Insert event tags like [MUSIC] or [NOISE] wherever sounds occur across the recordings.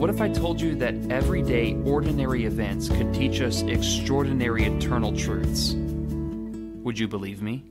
what if I told you that everyday, ordinary events could teach us extraordinary eternal truths? Would you believe me?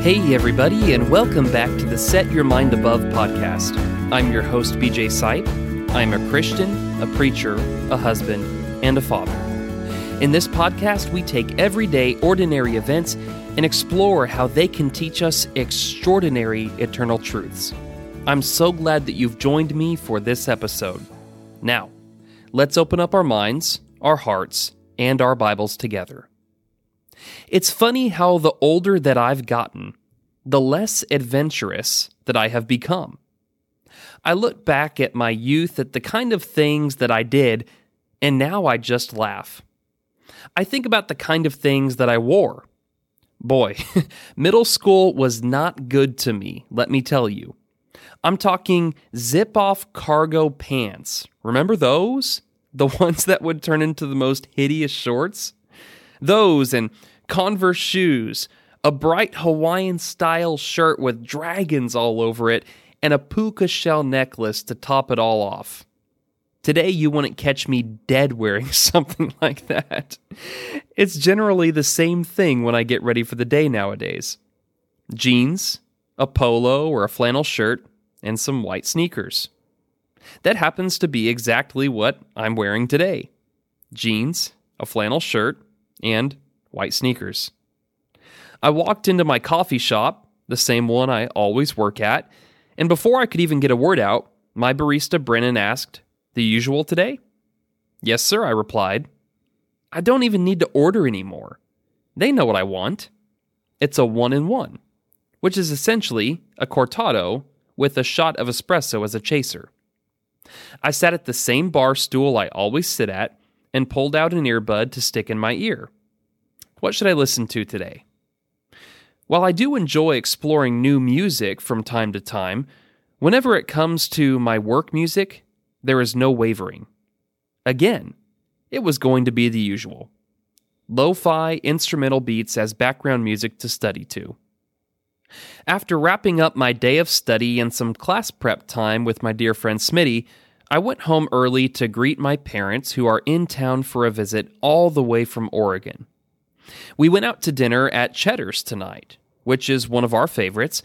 Hey, everybody, and welcome back to the Set Your Mind Above podcast. I'm your host, BJ Sipe. I'm a Christian, a preacher, a husband, and a father. In this podcast, we take everyday, ordinary events and explore how they can teach us extraordinary eternal truths. I'm so glad that you've joined me for this episode. Now, let's open up our minds, our hearts, and our Bibles together. It's funny how the older that I've gotten, the less adventurous that I have become. I look back at my youth at the kind of things that I did, and now I just laugh. I think about the kind of things that I wore. Boy, [LAUGHS] middle school was not good to me, let me tell you. I'm talking zip off cargo pants. Remember those? The [LAUGHS] ones that would turn into the most hideous shorts? Those and Converse shoes, a bright Hawaiian style shirt with dragons all over it, and a puka shell necklace to top it all off. Today, you wouldn't catch me dead wearing [LAUGHS] something like that. It's generally the same thing when I get ready for the day nowadays jeans, a polo or a flannel shirt, and some white sneakers. That happens to be exactly what I'm wearing today jeans, a flannel shirt, and white sneakers. I walked into my coffee shop, the same one I always work at, and before I could even get a word out, my barista Brennan asked, the usual today? Yes, sir, I replied. I don't even need to order anymore. They know what I want. It's a one in one, which is essentially a cortado with a shot of espresso as a chaser. I sat at the same bar stool I always sit at and pulled out an earbud to stick in my ear. What should I listen to today? While I do enjoy exploring new music from time to time, whenever it comes to my work music, there is no wavering. Again, it was going to be the usual lo fi instrumental beats as background music to study to. After wrapping up my day of study and some class prep time with my dear friend Smitty, I went home early to greet my parents who are in town for a visit all the way from Oregon. We went out to dinner at Cheddar's tonight, which is one of our favorites,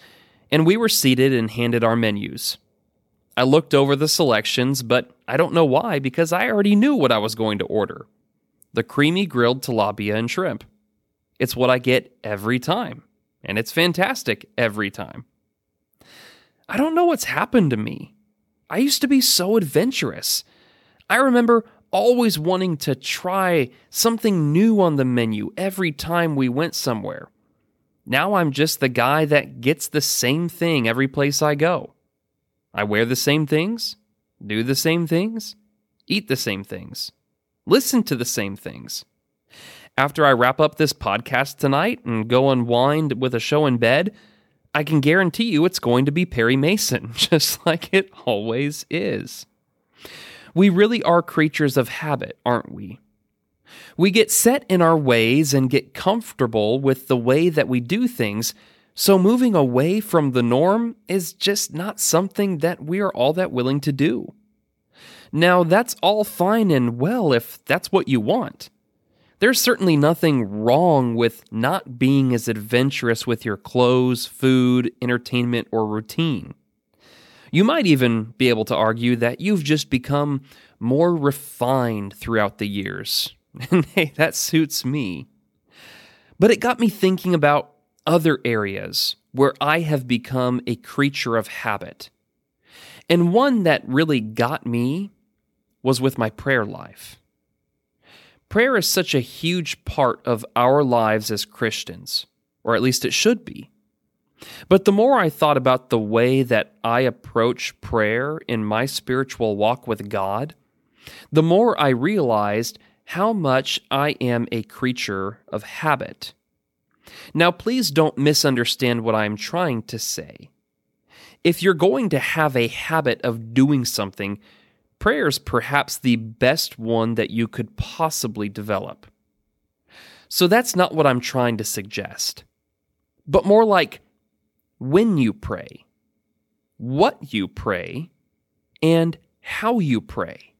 and we were seated and handed our menus. I looked over the selections, but I don't know why because I already knew what I was going to order the creamy grilled tilapia and shrimp. It's what I get every time, and it's fantastic every time. I don't know what's happened to me. I used to be so adventurous. I remember always wanting to try something new on the menu every time we went somewhere. Now I'm just the guy that gets the same thing every place I go. I wear the same things, do the same things, eat the same things, listen to the same things. After I wrap up this podcast tonight and go unwind with a show in bed, I can guarantee you it's going to be Perry Mason, [LAUGHS] just like it always is. We really are creatures of habit, aren't we? We get set in our ways and get comfortable with the way that we do things so moving away from the norm is just not something that we are all that willing to do. Now, that's all fine and well if that's what you want. There's certainly nothing wrong with not being as adventurous with your clothes, food, entertainment, or routine. You might even be able to argue that you've just become more refined throughout the years. And [LAUGHS] hey, that suits me. But it got me thinking about other areas where I have become a creature of habit. And one that really got me was with my prayer life. Prayer is such a huge part of our lives as Christians, or at least it should be. But the more I thought about the way that I approach prayer in my spiritual walk with God, the more I realized how much I am a creature of habit. Now, please don't misunderstand what I'm trying to say. If you're going to have a habit of doing something, prayer is perhaps the best one that you could possibly develop. So that's not what I'm trying to suggest, but more like when you pray, what you pray, and how you pray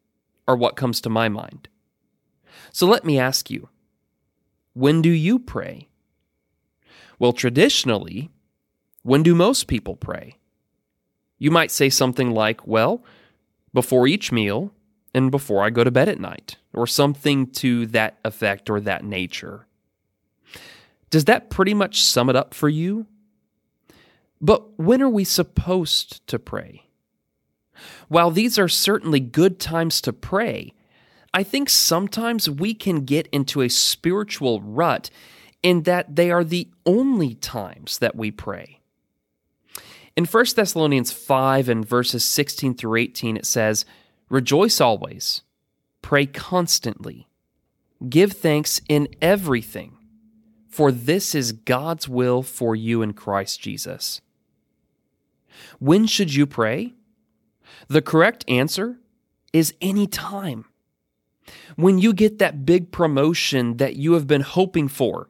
are what comes to my mind. So let me ask you when do you pray? Well, traditionally, when do most people pray? You might say something like, well, before each meal and before I go to bed at night, or something to that effect or that nature. Does that pretty much sum it up for you? But when are we supposed to pray? While these are certainly good times to pray, I think sometimes we can get into a spiritual rut in that they are the only times that we pray. In 1 Thessalonians 5 and verses 16 through 18, it says, Rejoice always, pray constantly, give thanks in everything, for this is God's will for you in Christ Jesus. When should you pray? The correct answer is any time. When you get that big promotion that you have been hoping for,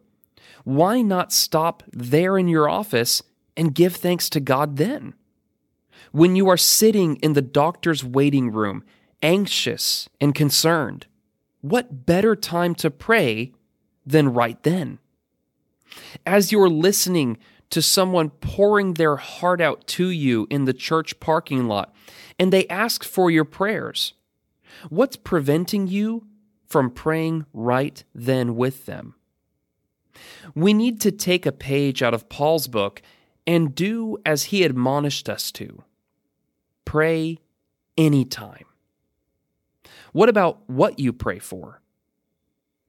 why not stop there in your office and give thanks to God then. When you are sitting in the doctor's waiting room, anxious and concerned, what better time to pray than right then? As you're listening to someone pouring their heart out to you in the church parking lot and they ask for your prayers, what's preventing you from praying right then with them? We need to take a page out of Paul's book and do as he admonished us to pray anytime. What about what you pray for?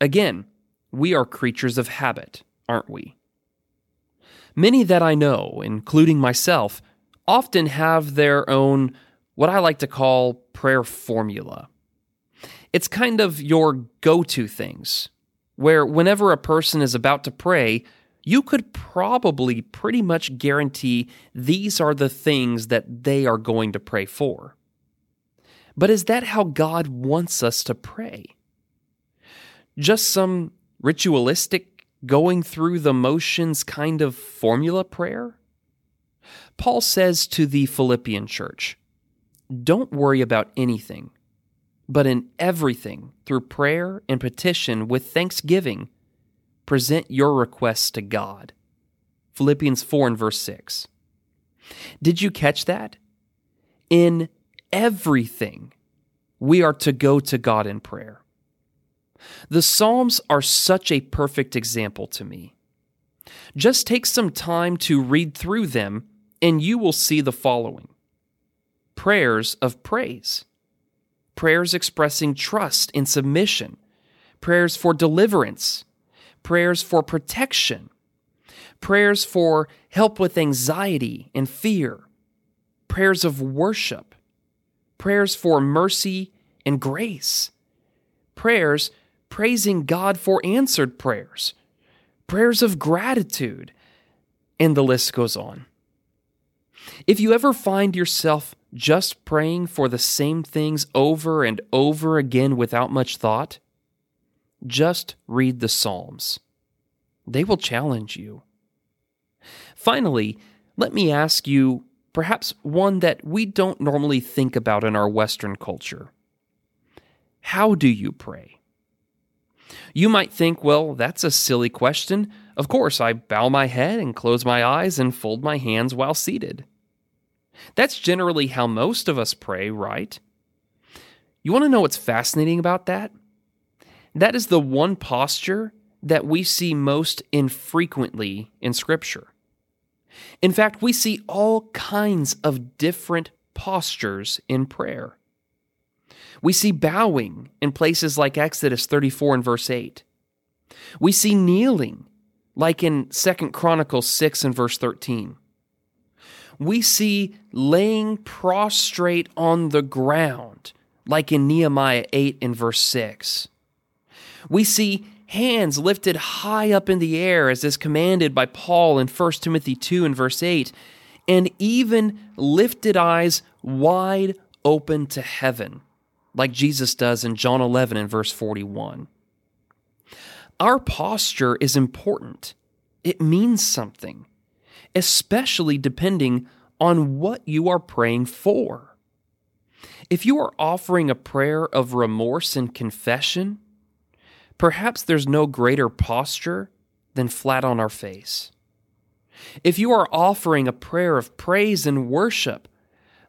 Again, we are creatures of habit, aren't we? Many that I know, including myself, often have their own, what I like to call prayer formula. It's kind of your go to things, where whenever a person is about to pray, you could probably pretty much guarantee these are the things that they are going to pray for. But is that how God wants us to pray? Just some ritualistic, going through the motions kind of formula prayer? Paul says to the Philippian church, Don't worry about anything, but in everything, through prayer and petition with thanksgiving, present your requests to God. Philippians 4 and verse 6. Did you catch that? In everything, we are to go to God in prayer. The Psalms are such a perfect example to me. Just take some time to read through them, and you will see the following prayers of praise, prayers expressing trust and submission, prayers for deliverance, prayers for protection, prayers for help with anxiety and fear, prayers of worship, prayers for mercy and grace, prayers praising God for answered prayers, prayers of gratitude, and the list goes on. If you ever find yourself just praying for the same things over and over again without much thought, just read the Psalms. They will challenge you. Finally, let me ask you perhaps one that we don't normally think about in our Western culture. How do you pray? You might think, well, that's a silly question. Of course, I bow my head and close my eyes and fold my hands while seated. That's generally how most of us pray, right? You want to know what's fascinating about that? That is the one posture that we see most infrequently in Scripture. In fact, we see all kinds of different postures in prayer. We see bowing in places like Exodus 34 and verse 8. We see kneeling like in 2 Chronicles 6 and verse 13. We see laying prostrate on the ground, like in Nehemiah 8 and verse 6. We see hands lifted high up in the air, as is commanded by Paul in 1 Timothy 2 and verse 8, and even lifted eyes wide open to heaven, like Jesus does in John 11 and verse 41. Our posture is important, it means something, especially depending on what you are praying for. If you are offering a prayer of remorse and confession, perhaps there's no greater posture than flat on our face. If you are offering a prayer of praise and worship,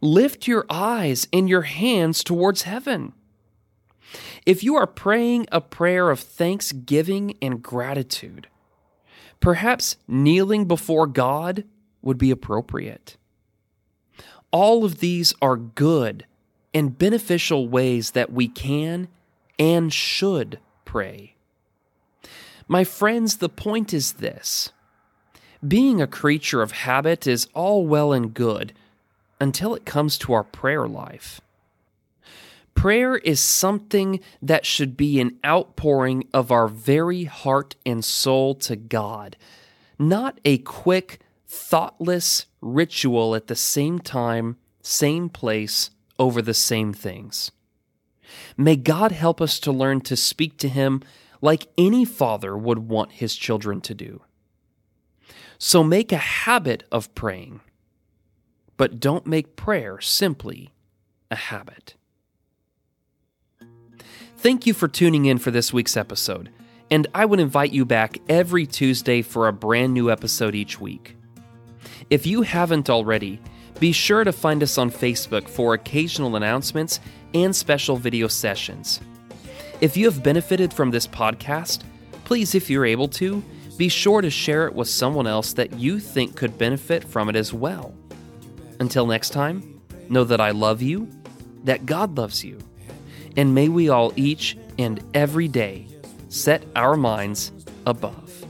lift your eyes and your hands towards heaven. If you are praying a prayer of thanksgiving and gratitude, perhaps kneeling before God would be appropriate. All of these are good and beneficial ways that we can and should pray. My friends, the point is this being a creature of habit is all well and good until it comes to our prayer life. Prayer is something that should be an outpouring of our very heart and soul to God, not a quick, thoughtless ritual at the same time, same place, over the same things. May God help us to learn to speak to Him like any father would want his children to do. So make a habit of praying, but don't make prayer simply a habit. Thank you for tuning in for this week's episode, and I would invite you back every Tuesday for a brand new episode each week. If you haven't already, be sure to find us on Facebook for occasional announcements and special video sessions. If you have benefited from this podcast, please, if you're able to, be sure to share it with someone else that you think could benefit from it as well. Until next time, know that I love you, that God loves you, and may we all each and every day set our minds above.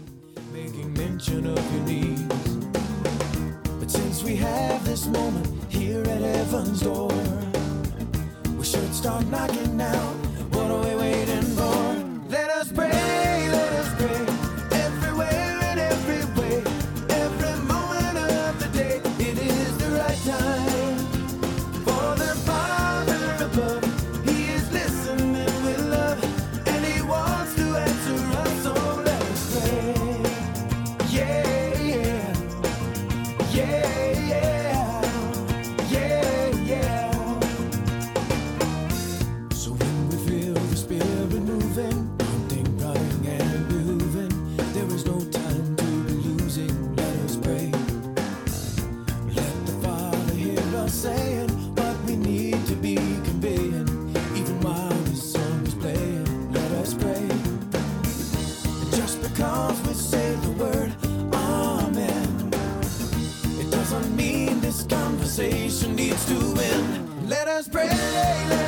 But since we have this moment here at heaven's door, we should start knocking now. What are we conversation needs to end. Let us pray.